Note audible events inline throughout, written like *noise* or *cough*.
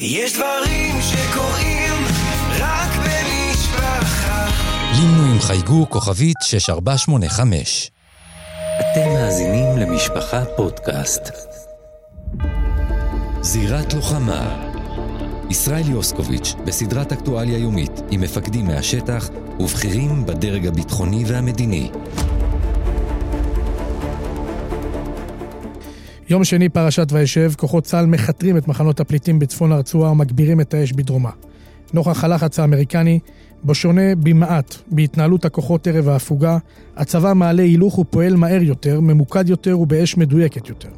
יש דברים שקורים רק במשפחה. לימנו עם חייגו כוכבית 6485. אתם מאזינים למשפחה פודקאסט. זירת לוחמה ישראל יוסקוביץ' בסדרת אקטואליה יומית עם מפקדים מהשטח ובכירים בדרג הביטחוני והמדיני. יום שני פרשת וישב, כוחות צה"ל מכתרים את מחנות הפליטים בצפון הרצועה ומגבירים את האש בדרומה. נוכח הלחץ האמריקני, בו שונה במעט בהתנהלות הכוחות ערב ההפוגה, הצבא מעלה הילוך ופועל מהר יותר, ממוקד יותר ובאש מדויקת יותר.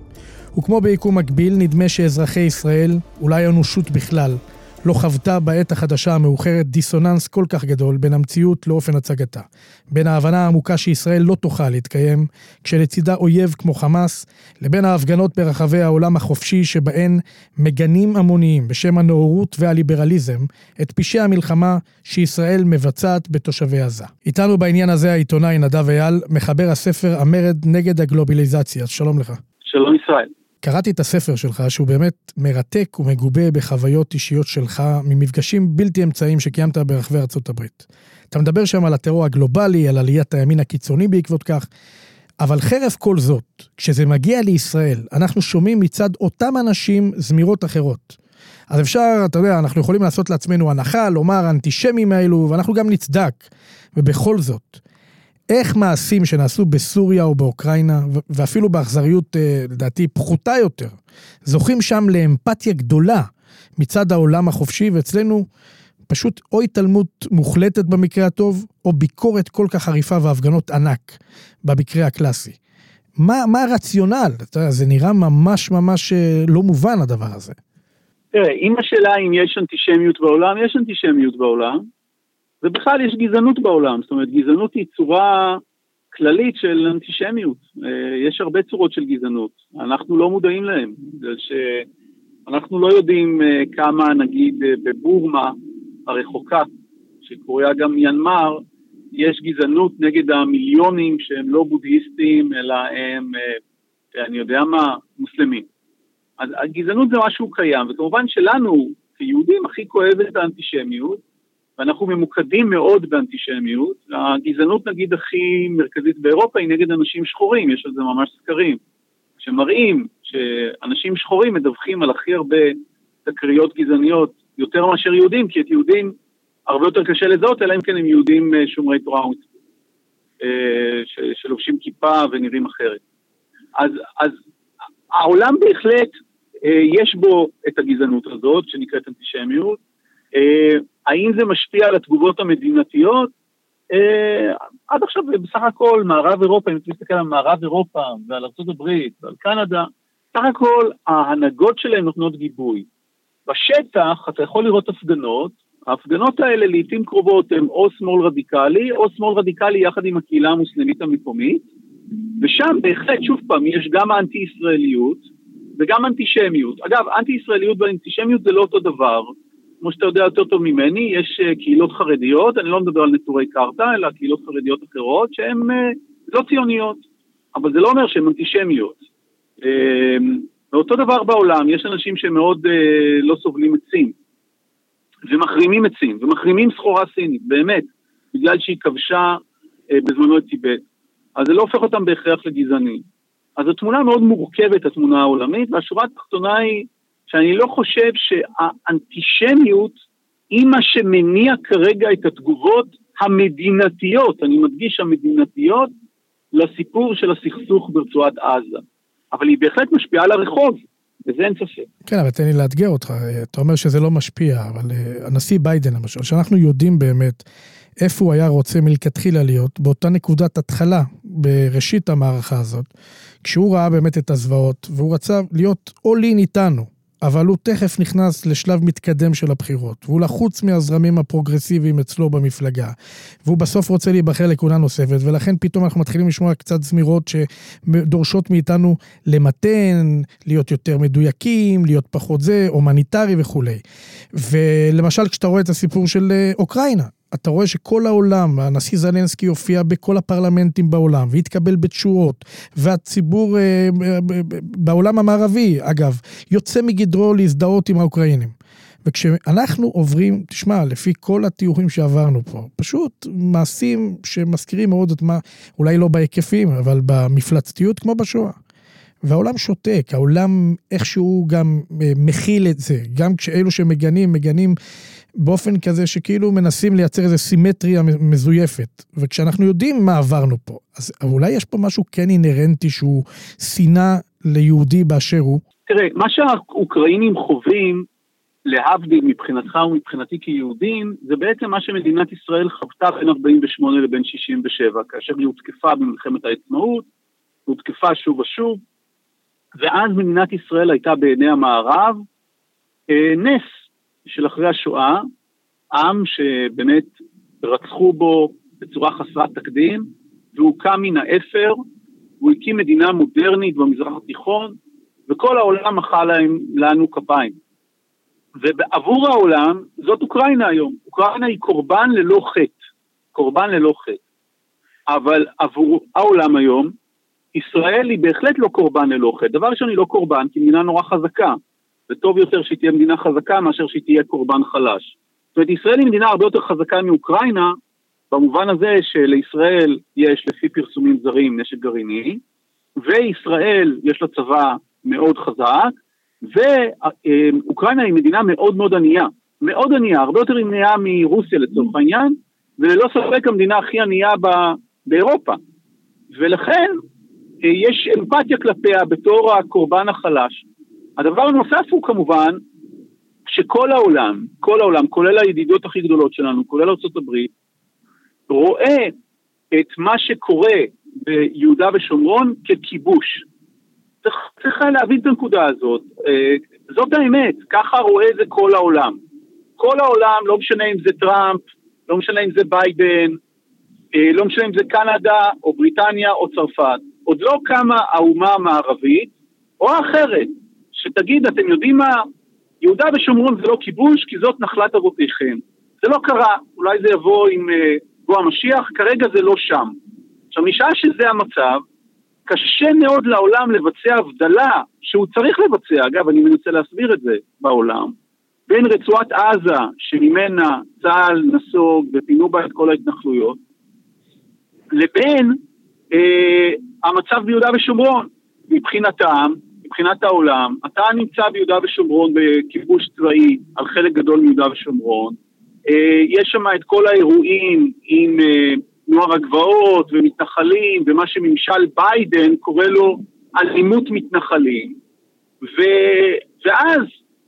וכמו ביקום מקביל, נדמה שאזרחי ישראל, אולי האנושות בכלל, לא חוותה בעת החדשה המאוחרת דיסוננס כל כך גדול בין המציאות לאופן הצגתה. בין ההבנה העמוקה שישראל לא תוכל להתקיים, כשלצידה אויב כמו חמאס, לבין ההפגנות ברחבי העולם החופשי שבהן מגנים המוניים בשם הנאורות והליברליזם את פשעי המלחמה שישראל מבצעת בתושבי עזה. איתנו בעניין הזה העיתונאי נדב אייל, מחבר הספר המרד נגד הגלובליזציה. שלום לך. שלום ישראל. קראתי את הספר שלך, שהוא באמת מרתק ומגובה בחוויות אישיות שלך, ממפגשים בלתי אמצעיים שקיימת ברחבי ארצות הברית. אתה מדבר שם על הטרור הגלובלי, על עליית הימין הקיצוני בעקבות כך, אבל חרף כל זאת, כשזה מגיע לישראל, אנחנו שומעים מצד אותם אנשים זמירות אחרות. אז אפשר, אתה יודע, אנחנו יכולים לעשות לעצמנו הנחה, לומר האנטישמים האלו, ואנחנו גם נצדק. ובכל זאת, איך מעשים שנעשו בסוריה או באוקראינה, ואפילו באכזריות, אה, לדעתי, פחותה יותר, זוכים שם לאמפתיה גדולה מצד העולם החופשי, ואצלנו פשוט או התעלמות מוחלטת במקרה הטוב, או ביקורת כל כך חריפה והפגנות ענק במקרה הקלאסי. מה, מה הרציונל? זה נראה ממש ממש אה, לא מובן הדבר הזה. תראה, אם השאלה אם יש אנטישמיות בעולם, יש אנטישמיות בעולם. ובכלל יש גזענות בעולם, זאת אומרת גזענות היא צורה כללית של אנטישמיות, אה, יש הרבה צורות של גזענות, אנחנו לא מודעים להן, בגלל שאנחנו לא יודעים אה, כמה נגיד אה, בבורמה הרחוקה, שקרויה גם מיינמר, יש גזענות נגד המיליונים שהם לא בודהיסטים אלא הם, אני יודע מה, מוסלמים. אז הגזענות זה משהו קיים, וכמובן שלנו כיהודים הכי כואב את האנטישמיות, ואנחנו ממוקדים מאוד באנטישמיות. הגזענות נגיד הכי מרכזית באירופה היא נגד אנשים שחורים, יש על זה ממש סקרים, שמראים שאנשים שחורים מדווחים על הכי הרבה תקריות גזעניות יותר מאשר יהודים, כי את יהודים הרבה יותר קשה לזהות, אלא אם כן הם יהודים אה, שומרי תורה אה, שלובשים כיפה ונראים אחרת. אז, אז העולם בהחלט, אה, יש בו את הגזענות הזאת, שנקראת אנטישמיות, האם זה משפיע על התגובות המדינתיות? אה, עד עכשיו בסך הכל מערב אירופה, אם אתה מסתכל על מערב אירופה ועל ארה"ב ועל קנדה, סך הכל ההנהגות שלהם נותנות גיבוי. בשטח אתה יכול לראות הפגנות, ההפגנות האלה לעיתים קרובות הן או שמאל רדיקלי, או שמאל רדיקלי יחד עם הקהילה המוסלמית המקומית, ושם בהחלט, שוב פעם, יש גם אנטי-ישראליות וגם אנטישמיות. אגב, אנטי-ישראליות ואנטישמיות זה לא אותו דבר. כמו שאתה יודע יותר טוב ממני, יש uh, קהילות חרדיות, אני לא מדבר על נטורי קרתא, אלא קהילות חרדיות אחרות שהן uh, לא ציוניות, אבל זה לא אומר שהן אנטישמיות. Uh, ואותו דבר בעולם, יש אנשים שמאוד לא סובלים עצים, ומחרימים עצים, ומחרימים סחורה סינית, באמת, בגלל שהיא כבשה בזמנו את טיבט. אז זה לא הופך אותם בהכרח לגזענים. אז התמונה מאוד מורכבת, התמונה העולמית, והשורה התחתונה היא שאני לא חושב שהאנטישמיות היא מה שמניע כרגע את התגובות המדינתיות, אני מדגיש המדינתיות, לסיפור של הסכסוך ברצועת עזה. אבל היא בהחלט משפיעה על הרחוב, בזה אין ספק. כן, אבל תן לי לאתגר אותך. אתה אומר שזה לא משפיע, אבל uh, הנשיא ביידן למשל, שאנחנו יודעים באמת איפה הוא היה רוצה מלכתחילה להיות, באותה נקודת התחלה, בראשית המערכה הזאת, כשהוא ראה באמת את הזוועות, והוא רצה להיות in איתנו. אבל הוא תכף נכנס לשלב מתקדם של הבחירות, והוא לחוץ מהזרמים הפרוגרסיביים אצלו במפלגה, והוא בסוף רוצה להיבחר לכהונה נוספת, ולכן פתאום אנחנו מתחילים לשמוע קצת זמירות שדורשות מאיתנו למתן, להיות יותר מדויקים, להיות פחות זה, הומניטרי וכולי. ולמשל, כשאתה רואה את הסיפור של אה, אוקראינה, אתה רואה שכל העולם, הנשיא זלנסקי הופיע בכל הפרלמנטים בעולם, והתקבל בתשואות, והציבור אה, בעולם המערבי, אגב, יוצא מגדרו להזדהות עם האוקראינים. וכשאנחנו עוברים, תשמע, לפי כל התיאורים שעברנו פה, פשוט מעשים שמזכירים מאוד את מה, אולי לא בהיקפים, אבל במפלצתיות כמו בשואה. והעולם שותק, העולם איכשהו גם אה, מכיל את זה, גם כשאלו שמגנים, מגנים באופן כזה שכאילו מנסים לייצר איזו סימטריה מזויפת. וכשאנחנו יודעים מה עברנו פה, אז אולי יש פה משהו כן אינהרנטי שהוא שנאה ליהודי באשר הוא. תראה, מה שהאוקראינים חווים, להבדיל מבחינתך ומבחינתי כיהודים, זה בעצם מה שמדינת ישראל חוותה בין 48 לבין 67, כאשר היא הותקפה במלחמת העצמאות, הותקפה שוב ושוב, ואז מדינת ישראל הייתה בעיני המערב אה, נס של אחרי השואה, עם שבאמת רצחו בו בצורה חסרת תקדים, והוא קם מן האפר, הוא הקים מדינה מודרנית במזרח התיכון, וכל העולם מחא לנו כפיים. ועבור העולם, זאת אוקראינה היום. אוקראינה היא קורבן ללא חטא. קורבן ללא חטא. אבל עבור העולם היום, ישראל היא בהחלט לא קורבן ללא חטא. דבר ראשון, היא לא קורבן, כי מדינה נורא חזקה. זה טוב יותר שהיא תהיה מדינה חזקה מאשר שהיא תהיה קורבן חלש. זאת אומרת, ישראל היא מדינה הרבה יותר חזקה מאוקראינה, במובן הזה שלישראל יש, לפי פרסומים זרים, נשק גרעיני, וישראל יש לה צבא מאוד חזק, ואוקראינה היא מדינה מאוד מאוד ענייה. מאוד ענייה, הרבה יותר ענייה מרוסיה לצורך העניין, וללא ספק המדינה הכי ענייה באירופה. ולכן אה, יש אמפתיה כלפיה בתור הקורבן החלש. הדבר הנוסף הוא כמובן שכל העולם, כל העולם, כולל הידידות הכי גדולות שלנו, כולל ארה"ב, רואה את מה שקורה ביהודה ושומרון ככיבוש. צריך, צריך להבין את הנקודה הזאת. אה, זאת האמת, ככה רואה זה כל העולם. כל העולם, לא משנה אם זה טראמפ, לא משנה אם זה ביידן, אה, לא משנה אם זה קנדה או בריטניה או צרפת, עוד לא קמה האומה המערבית, או האחרת, שתגיד, אתם יודעים מה, יהודה ושומרון זה לא כיבוש, כי זאת נחלת אבותיכם. זה לא קרה, אולי זה יבוא עם אה, בוא המשיח, כרגע זה לא שם. עכשיו, משעה שזה המצב, קשה מאוד לעולם לבצע הבדלה, שהוא צריך לבצע, אגב, אני מנסה להסביר את זה בעולם, בין רצועת עזה, שממנה צה"ל נסוג ופינו בה את כל ההתנחלויות, לבין אה, המצב ביהודה ושומרון. מבחינתם, מבחינת העולם, אתה נמצא ביהודה ושומרון בכיבוש צבאי על חלק גדול מיהודה ושומרון, אה, יש שם את כל האירועים עם אה, נוער הגבעות ומתנחלים ומה שממשל ביידן קורא לו אלימות מתנחלים, ו... ואז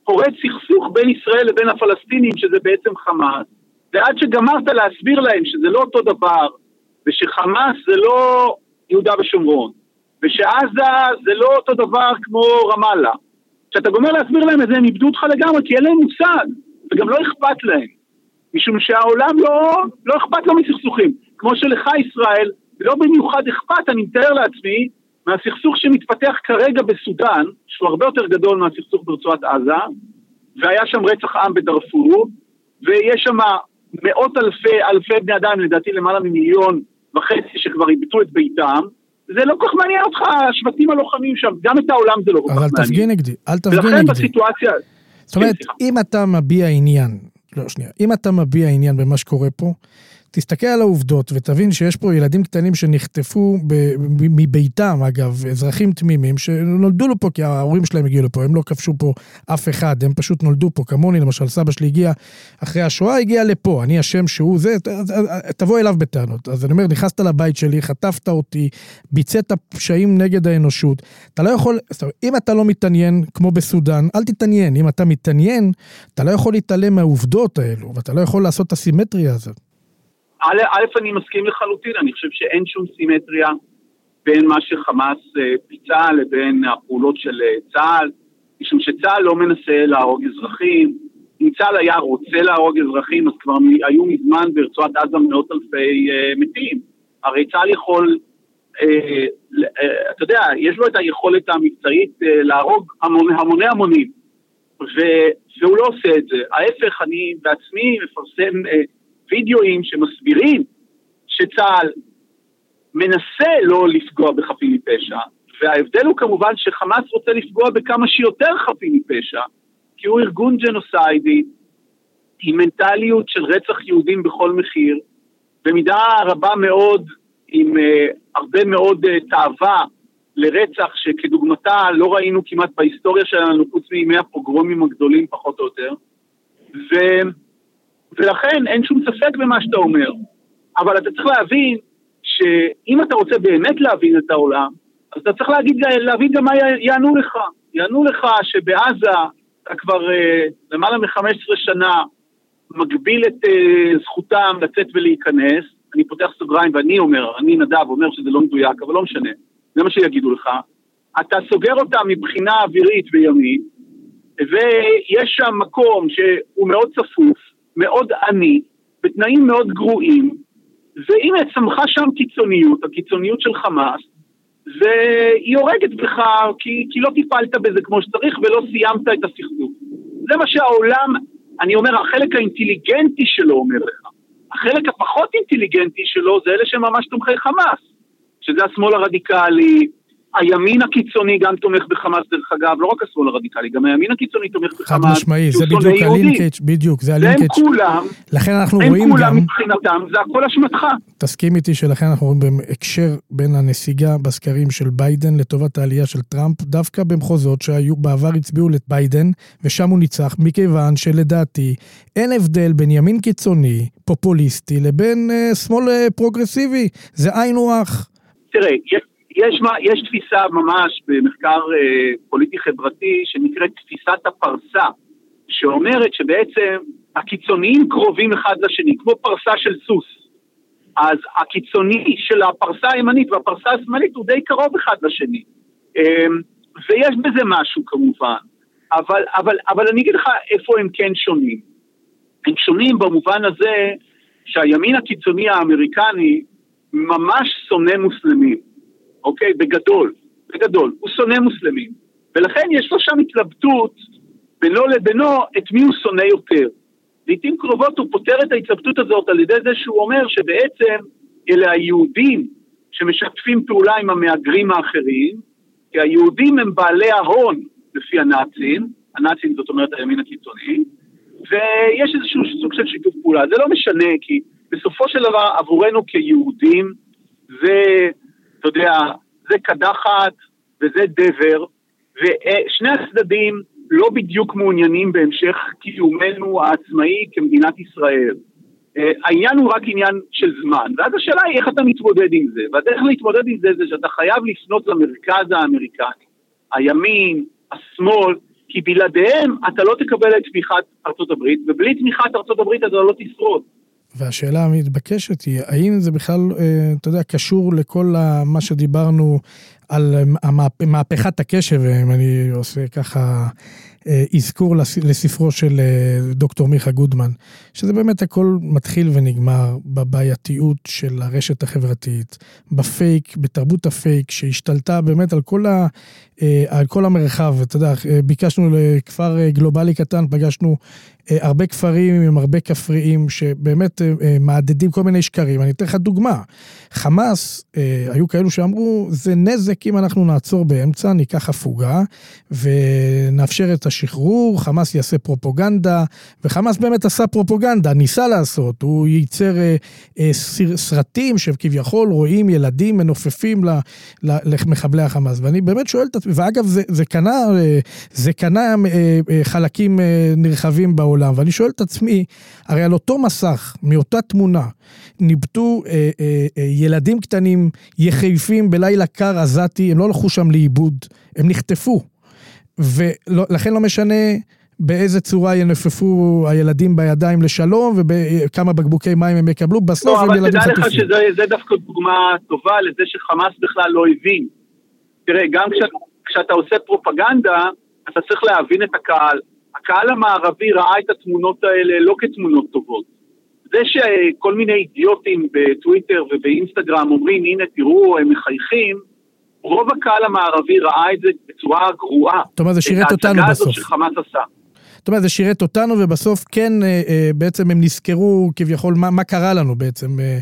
פורץ סכסוך בין ישראל לבין הפלסטינים שזה בעצם חמאס, ועד שגמרת להסביר להם שזה לא אותו דבר, ושחמאס זה לא יהודה ושומרון, ושעזה זה לא אותו דבר כמו רמאללה. כשאתה גומר להסביר להם את זה, הם איבדו אותך לגמרי, כי אין להם מושג, וגם לא אכפת להם. משום שהעולם לא, לא אכפת לו מסכסוכים. כמו שלך, ישראל, לא במיוחד אכפת, אני מתאר לעצמי, מהסכסוך שמתפתח כרגע בסודאן, שהוא הרבה יותר גדול מהסכסוך ברצועת עזה, והיה שם רצח עם בדארפור, ויש שם מאות אלפי, אלפי בני אדם, לדעתי למעלה ממיליון וחצי שכבר איבדו את ביתם, זה לא כל כך מעניין אותך, השבטים הלוחמים שם, גם את העולם זה לא כל כך מעניין. אבל תפגין נגדי, אל תפגין נגדי. ולכן בסיטואציה... זאת אומרת, כן, אם אתה מביע עניין, לא, שנייה, אם אתה מביע עניין במה שקורה פה, תסתכל על העובדות ותבין שיש פה ילדים קטנים שנחטפו ב- מביתם, אגב, אזרחים תמימים, שנולדו לו פה כי ההורים שלהם הגיעו לפה, הם לא כבשו פה אף אחד, הם פשוט נולדו פה, כמוני, למשל, סבא שלי הגיע אחרי השואה, הגיע לפה, אני אשם שהוא זה, תבוא אליו בטענות. אז אני אומר, נכנסת לבית שלי, חטפת אותי, ביצעת פשעים נגד האנושות, אתה לא יכול, אם אתה לא מתעניין, כמו בסודאן, אל תתעניין. אם אתה מתעניין, אתה לא יכול להתעלם מהעובדות האלו, ואתה לא יכול לעשות את הסימטריה הזאת. א', אני מסכים לחלוטין, אני חושב שאין שום סימטריה בין מה שחמאס אה, פיצה לבין הפעולות של אה, צה"ל, משום שצה"ל לא מנסה להרוג אזרחים. אם צה"ל היה רוצה להרוג אזרחים, אז כבר היו מזמן ברצועת עזה מאות אלפי uh, מתים. הרי צה"ל יכול, אתה יודע, יש לו את היכולת המבצעית להרוג המוני המונים, והוא לא עושה את זה. ההפך, אני בעצמי מפרסם וידאוים שמסבירים שצה"ל מנסה לא לפגוע בחפים מפשע, וההבדל הוא כמובן שחמאס רוצה לפגוע בכמה שיותר חפים מפשע, כי הוא ארגון ג'נוסיידי, עם מנטליות של רצח יהודים בכל מחיר, במידה רבה מאוד, עם uh, הרבה מאוד uh, תאווה לרצח שכדוגמתה לא ראינו כמעט בהיסטוריה שלנו, חוץ מימי הפוגרומים הגדולים פחות או יותר. ו... ולכן אין שום ספק במה שאתה אומר. אבל אתה צריך להבין שאם אתה רוצה באמת להבין את העולם, אז אתה צריך להגיד, להבין גם מה יענו לך. יענו לך שבעזה אתה כבר uh, למעלה מ-15 שנה מגביל את uh, זכותם לצאת ולהיכנס, אני פותח סוגריים ואני אומר, אני נדב אומר שזה לא מדויק, אבל לא משנה, זה מה שיגידו לך. אתה סוגר אותם מבחינה אווירית וימית, ויש שם מקום שהוא מאוד צפוף, מאוד עני, בתנאים מאוד גרועים, והנה צמחה שם קיצוניות, הקיצוניות של חמאס, והיא הורגת בך כי, כי לא טיפלת בזה כמו שצריך ולא סיימת את הסכסוך. זה מה שהעולם, אני אומר, החלק האינטליגנטי שלו אומר לך. החלק הפחות אינטליגנטי שלו זה אלה שהם ממש תומכי חמאס, שזה השמאל הרדיקלי, הימין הקיצוני גם תומך בחמאס דרך אגב, לא רק השמאל הרדיקלי, גם הימין הקיצוני תומך בחמאס. חד משמעי, זה בדיוק הלינקג', בדיוק, זה ה linkage. והם כולם, לכן אנחנו הם רואים כולם גם, מבחינתם, זה הכל אשמתך. תסכים איתי שלכן אנחנו רואים בהקשר בין הנסיגה בסקרים של ביידן לטובת העלייה של טראמפ, דווקא במחוזות שהיו בעבר הצביעו לביידן, ושם הוא ניצח, מכיוון שלדעתי אין הבדל בין ימין קיצוני, פופוליסטי, לבין אה, שמאל אה, פרוגרסיבי, זה היינו הך. תראה, יש, מה- יש תפיסה ממש במחקר אה, פוליטי-חברתי שנקראת תפיסת הפרסה, שאומרת שבעצם הקיצוניים קרובים אחד לשני, כמו פרסה של סוס. אז הקיצוני של הפרסה הימנית והפרסה השמאלית הוא די קרוב אחד לשני. אה, ויש בזה משהו כמובן, אבל, אבל, אבל אני אגיד לך איפה הם כן שונים. הם שונים במובן הזה שהימין הקיצוני האמריקני ממש שונא מוסלמים. אוקיי? בגדול, בגדול, הוא שונא מוסלמים. ולכן יש לו שם התלבטות בינו לבינו את מי הוא שונא יותר. לעיתים קרובות הוא פותר את ההתלבטות הזאת על ידי זה שהוא אומר שבעצם אלה היהודים שמשתפים פעולה עם המהגרים האחרים, כי היהודים הם בעלי ההון לפי הנאצים, הנאצים זאת אומרת הימין הקיצוני, ויש איזשהו סוג של שיתוף פעולה. זה לא משנה, כי בסופו של דבר עבורנו כיהודים זה אתה יודע, זה קדחת וזה דבר, ושני הצדדים לא בדיוק מעוניינים בהמשך קיומנו העצמאי כמדינת ישראל. אה, העניין הוא רק עניין של זמן, ואז השאלה היא איך אתה מתמודד עם זה, והדרך להתמודד עם זה זה שאתה חייב לפנות למרכז האמריקני, הימין, השמאל, כי בלעדיהם אתה לא תקבל את תמיכת ארצות הברית, ובלי תמיכת ארצות הברית אתה לא תשרוד. והשאלה המתבקשת היא, האם זה בכלל, אה, אתה יודע, קשור לכל מה שדיברנו על מהפכת הקשב, אם אני עושה ככה אזכור לס- לספרו של אה, דוקטור מיכה גודמן, שזה באמת הכל מתחיל ונגמר בבעייתיות של הרשת החברתית, בפייק, בתרבות הפייק, שהשתלטה באמת על כל, ה, אה, על כל המרחב. אתה יודע, אה, ביקשנו לכפר אה, גלובלי קטן, פגשנו אה, הרבה כפרים עם הרבה כפריים שבאמת אה, אה, מהדהדים כל מיני שקרים. אני אתן לך דוגמה. חמאס, אה, היו כאלו שאמרו, זה נזק אם אנחנו נעצור באמצע, ניקח הפוגה ונאפשר את השחרור, חמאס יעשה פרופוגנדה, וחמאס באמת עשה פרופוגנדה, ניסה לעשות, הוא ייצר אה, אה, סר- סרטים שכביכול רואים ילדים מנופפים ל- ל- למחבלי החמאס. ואני באמת שואל את עצמי, ואגב, זה, זה קנה, אה, זה קנה אה, אה, חלקים אה, נרחבים בעולם, ואני שואל את עצמי, הרי על אותו מסך, מאותה תמונה, ניבטו אה, אה, אה, ילדים קטנים יחפים בלילה קר עזתי, הם לא הלכו שם לאיבוד, הם נחטפו. ולכן לא משנה באיזה צורה ינפפו הילדים בידיים לשלום וכמה בקבוקי מים הם יקבלו, בסוף לא, הם אבל ילדים תדע לך חטופים. שזה זה דווקא דוגמה טובה לזה שחמאס בכלל לא הבין. תראה, גם כש, כשאתה עושה פרופגנדה, אתה צריך להבין את הקהל. הקהל המערבי ראה את התמונות האלה לא כתמונות טובות. זה שכל מיני אידיוטים בטוויטר ובאינסטגרם אומרים, הנה תראו, הם מחייכים, רוב הקהל המערבי ראה את זה בצורה גרועה. זאת אומרת, זה שירת את אותנו ההצגה הזאת בסוף. שחמאס עשה. זאת אומרת, זה שירת אותנו, ובסוף כן, אה, אה, בעצם הם נזכרו כביכול מה, מה קרה לנו בעצם. אה,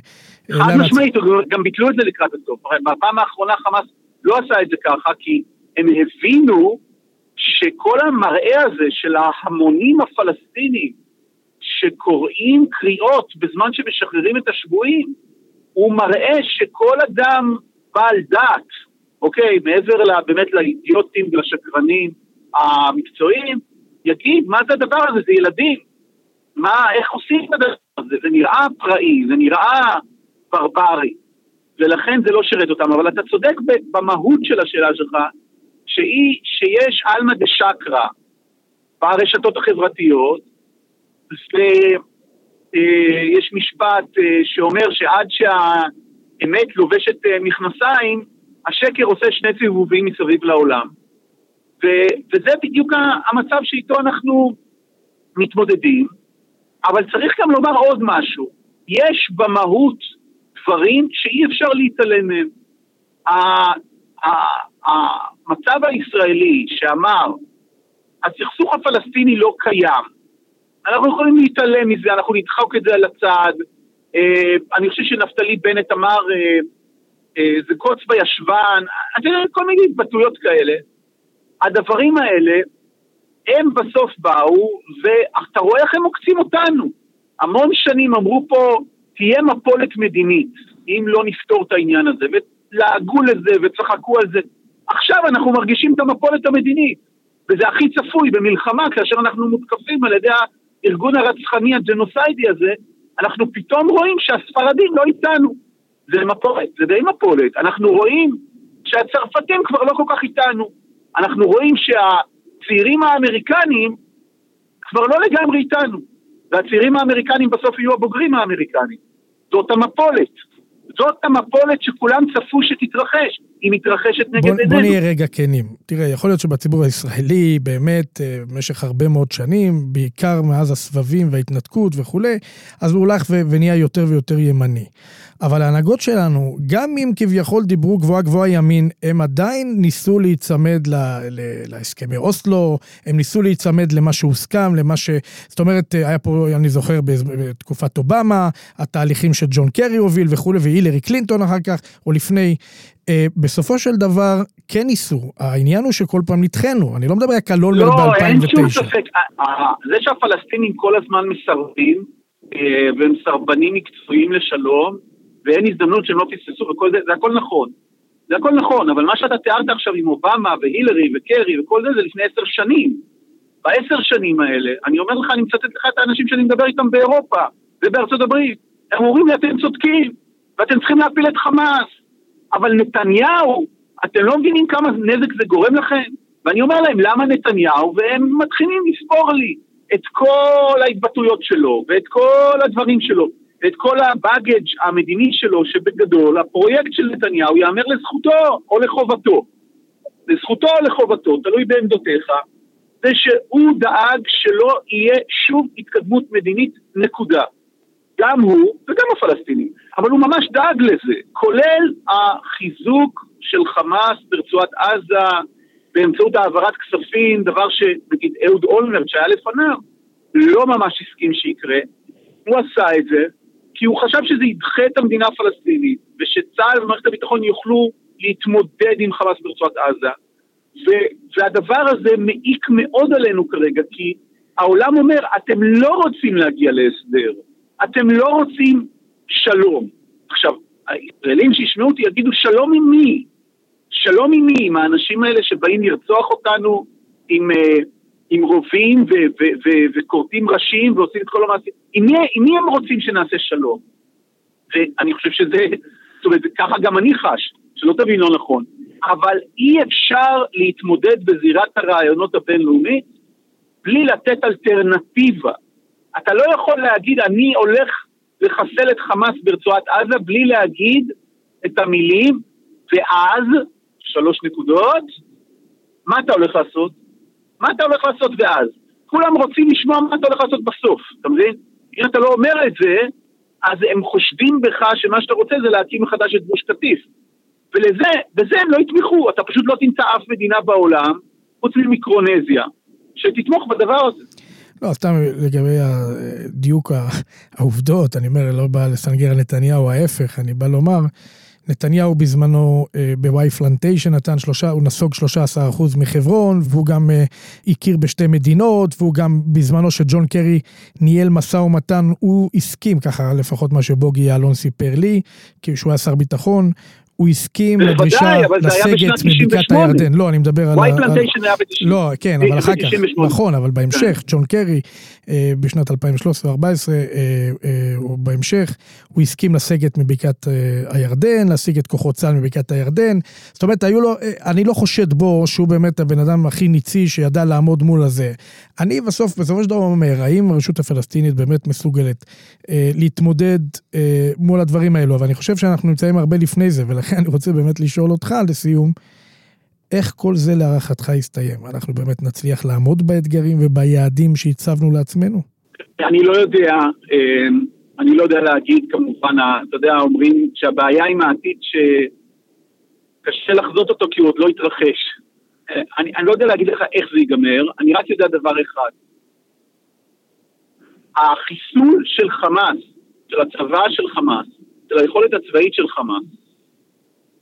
אה, חד משמעית, גם ביטלו את זה לקראת הסוף. הרי בפעם האחרונה חמאס לא עשה את זה ככה, כי הם הבינו שכל המראה הזה של ההמונים הפלסטינים שקוראים קריאות בזמן שמשחררים את השבויים, הוא מראה שכל אדם בעל דת, אוקיי, מעבר לה, באמת לאידיוטים ולשקרנים המקצועיים, יגיד, מה זה הדבר הזה? זה ילדים. מה, איך עושים את הדבר הזה? זה נראה פראי, זה נראה ברברי, ולכן זה לא שירת אותם. אבל אתה צודק במהות של השאלה שלך, שהיא שיש עלמא דה שקרא ברשתות החברתיות, ויש משפט אה, שאומר שעד שהאמת לובשת אה, מכנסיים, השקר עושה שני סיבובים מסביב לעולם. ו- וזה בדיוק המצב שאיתו אנחנו מתמודדים, אבל צריך גם לומר עוד משהו. יש במהות דברים שאי אפשר להתעלם מהם. המצב הישראלי שאמר, הסכסוך הפלסטיני לא קיים, אנחנו יכולים להתעלם מזה, אנחנו נדחוק את זה על הצד. אה, אני חושב שנפתלי בנט אמר, אה, זה קוץ בישבן, אתה יודע, כל מיני התבטאויות כאלה. הדברים האלה, הם בסוף באו, ואתה רואה איך הם עוקצים אותנו. המון שנים אמרו פה, תהיה מפולת מדינית, אם לא נפתור את העניין הזה, ולעגו לזה וצחקו על זה. עכשיו אנחנו מרגישים את המפולת המדינית, וזה הכי צפוי במלחמה, כאשר אנחנו מותקפים על ידי הארגון הרצחני הג'נוסיידי הזה, אנחנו פתאום רואים שהספרדים לא איתנו. זה מפולת, זה די מפולת. אנחנו רואים שהצרפתים כבר לא כל כך איתנו. אנחנו רואים שהצעירים האמריקנים כבר לא לגמרי איתנו. והצעירים האמריקנים בסוף יהיו הבוגרים האמריקנים. זאת המפולת. זאת המפולת שכולם צפו שתתרחש, היא מתרחשת נגד בוא, עינינו. בוא נהיה רגע כנים. תראה, יכול להיות שבציבור הישראלי, באמת, אה, במשך הרבה מאוד שנים, בעיקר מאז הסבבים וההתנתקות וכולי, אז הוא הולך ו- ונהיה יותר ויותר ימני. אבל ההנהגות שלנו, גם אם כביכול דיברו גבוהה גבוהה ימין, הם עדיין ניסו להיצמד ל- ל- להסכמי אוסלו, הם ניסו להיצמד למה שהוסכם, למה ש... זאת אומרת, אה, היה פה, אני זוכר, בתקופת אובמה, התהליכים שג'ון קרי הוביל וכולי, והילרי קלינטון אחר כך, או לפני. אה, בסופו של דבר, כן ניסו. העניין הוא שכל פעם נדחינו. אני לא מדבר רק על אולמרט לא, אין שום ב-2009. ספק. ה- ה- זה שהפלסטינים כל הזמן מסרבים, אה, והם סרבנים מקצועיים לשלום, ואין הזדמנות שהם לא פספסו וכל זה, זה הכל נכון. זה הכל נכון, אבל מה שאתה תיארת עכשיו עם אובמה והילרי וקרי וכל זה, זה לפני עשר שנים. בעשר שנים האלה, אני אומר לך, אני מצטט לך את האנשים שאני מדבר איתם באירופה ובארצות הברית. הם אומרים לי, אתם צודקים, ואתם צריכים להפיל את חמאס. אבל נתניהו, אתם לא מבינים כמה נזק זה גורם לכם? ואני אומר להם, למה נתניהו? והם מתחילים לספור לי את כל ההתבטאויות שלו, ואת כל הדברים שלו, ואת כל הבאגג' המדיני שלו, שבגדול, הפרויקט של נתניהו יאמר לזכותו או לחובתו. לזכותו או לחובתו, תלוי בעמדותיך, זה שהוא דאג שלא יהיה שום התקדמות מדינית, נקודה. גם הוא וגם הפלסטינים. אבל הוא ממש דאג לזה, כולל החיזוק של חמאס ברצועת עזה באמצעות העברת כספים, דבר שנגיד אהוד אולמרט שהיה לפניו, לא ממש הסכים שיקרה. הוא עשה את זה כי הוא חשב שזה ידחה את המדינה הפלסטינית, ושצה"ל ומערכת הביטחון יוכלו להתמודד עם חמאס ברצועת עזה. ו- והדבר הזה מעיק מאוד עלינו כרגע, כי העולם אומר, אתם לא רוצים להגיע להסדר, אתם לא רוצים שלום. עכשיו, הישראלים שישמעו אותי יגידו, שלום עם מי? שלום עם מי? עם האנשים האלה שבאים לרצוח אותנו עם, אה, עם רובים וכורתים ראשים ועושים את כל המעשים? עם מי, עם מי הם רוצים שנעשה שלום? ואני חושב שזה, זאת אומרת, ככה גם אני חש, שלא תבין לא נכון. אבל אי אפשר להתמודד בזירת הרעיונות הבינלאומית בלי לתת אלטרנטיבה. אתה לא יכול להגיד, אני הולך לחסל את חמאס ברצועת עזה בלי להגיד את המילים, ואז, שלוש נקודות, מה אתה הולך לעשות? מה אתה הולך לעשות ואז? כולם רוצים לשמוע מה אתה הולך לעשות בסוף, אתה מבין? אם אתה לא אומר את זה, אז הם חושדים בך שמה שאתה רוצה זה להקים מחדש את גוש קטיף. ולזה, בזה הם לא יתמכו, אתה פשוט לא תמצא אף מדינה בעולם, חוץ ממיקרונזיה, שתתמוך בדבר הזה. לא, סתם לגבי הדיוק העובדות, אני אומר, לא בא לסנגר על נתניהו, ההפך, אני בא לומר, נתניהו בזמנו אה, בוואי פלנטיישן נתן שלושה, הוא נסוג 13% מחברון, והוא גם אה, הכיר בשתי מדינות, והוא גם בזמנו שג'ון קרי ניהל משא ומתן, הוא הסכים, ככה לפחות מה שבוגי יעלון סיפר לי, כי שהוא היה שר ביטחון, הוא הסכים לדרישה לסגת מבקעת 98. הירדן. לא, אני מדבר על... וואי פלנטיישן היה ב-90. לא, כן, אבל אחר כך, ב-98. נכון, אבל בהמשך, ג'ון קרי, אה, בשנת 2013-2014, אה, אה, או בהמשך, הוא הסכים לסגת מבקעת הירדן, להשיג את כוחות צה"ל מבקעת הירדן. זאת אומרת, היו לו, אני לא חושד בו שהוא באמת הבן אדם הכי ניצי שידע לעמוד מול הזה. אני בסוף, בסופו של דבר אומר, האם הרשות הפלסטינית באמת מסוגלת להתמודד מול הדברים האלו? אבל אני חושב שאנחנו נמצאים הרבה לפני זה, ולכן *laughs* אני רוצה באמת לשאול אותך לסיום, איך כל זה להערכתך יסתיים? אנחנו באמת נצליח לעמוד באתגרים וביעדים שהצבנו לעצמנו? אני לא יודע, אה, אני לא יודע להגיד כמובן, אתה יודע, אומרים שהבעיה עם העתיד שקשה לחזות אותו כי הוא עוד לא התרחש. אה, אני, אני לא יודע להגיד לך איך זה ייגמר, אני רק יודע דבר אחד. החיסול של חמאס, של הצבא של חמאס, של היכולת הצבאית של חמאס,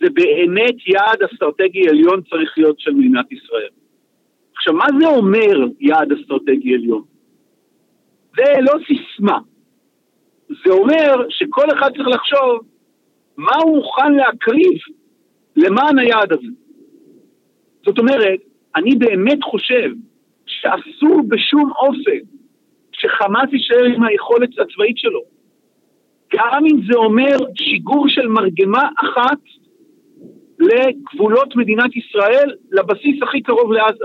זה באמת יעד אסטרטגי עליון צריך להיות של מדינת ישראל. עכשיו, מה זה אומר יעד אסטרטגי עליון? זה לא סיסמה. זה אומר שכל אחד צריך לחשוב מה הוא מוכן להקריב למען היעד הזה. זאת אומרת, אני באמת חושב שאסור בשום אופן שחמאס יישאר עם היכולת הצבאית שלו. גם אם זה אומר שיגור של מרגמה אחת לגבולות מדינת ישראל, לבסיס הכי קרוב לעזה.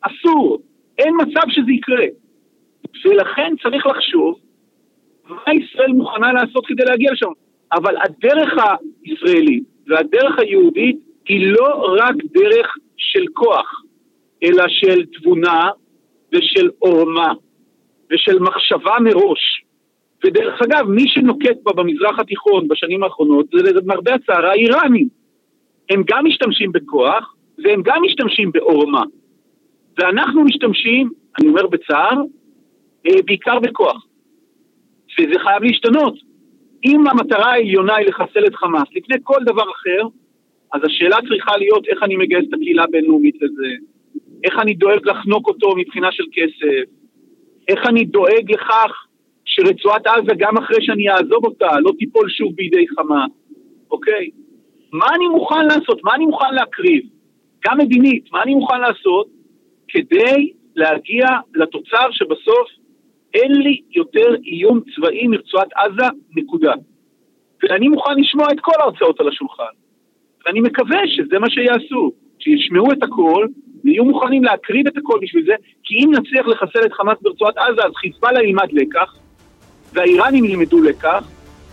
אסור, אין מצב שזה יקרה. ולכן צריך לחשוב מה ישראל מוכנה לעשות כדי להגיע לשם. אבל הדרך הישראלית והדרך היהודית היא לא רק דרך של כוח, אלא של תבונה ושל עורמה ושל מחשבה מראש. ודרך אגב, מי שנוקט בה במזרח התיכון בשנים האחרונות זה למרבה הצער האיראנים. הם גם משתמשים בכוח והם גם משתמשים בעורמה. ואנחנו משתמשים, אני אומר בצער, אה, בעיקר בכוח. וזה חייב להשתנות. אם המטרה העליונה היא לחסל את חמאס לפני כל דבר אחר, אז השאלה צריכה להיות איך אני מגייס את הקהילה הבינלאומית לזה, איך אני דואג לחנוק אותו מבחינה של כסף, איך אני דואג לכך שרצועת עזה, גם אחרי שאני אעזוב אותה, לא תיפול שוב בידי חמאס, אוקיי? מה אני מוכן לעשות? מה אני מוכן להקריב? גם מדינית, מה אני מוכן לעשות כדי להגיע לתוצר שבסוף אין לי יותר איום צבאי מרצועת עזה, נקודה. ואני מוכן לשמוע את כל ההרצאות על השולחן. ואני מקווה שזה מה שיעשו, שישמעו את הכל ויהיו מוכנים להקריב את הכל בשביל זה, כי אם נצליח לחסל את חמאס ברצועת עזה, אז חיזבאללה ילמד לקח, והאיראנים ילמדו לקח,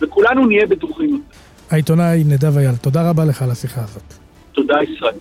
וכולנו נהיה בטוחים. העיתונאי נדב אייל, תודה רבה לך על השיחה הזאת. תודה ישראל.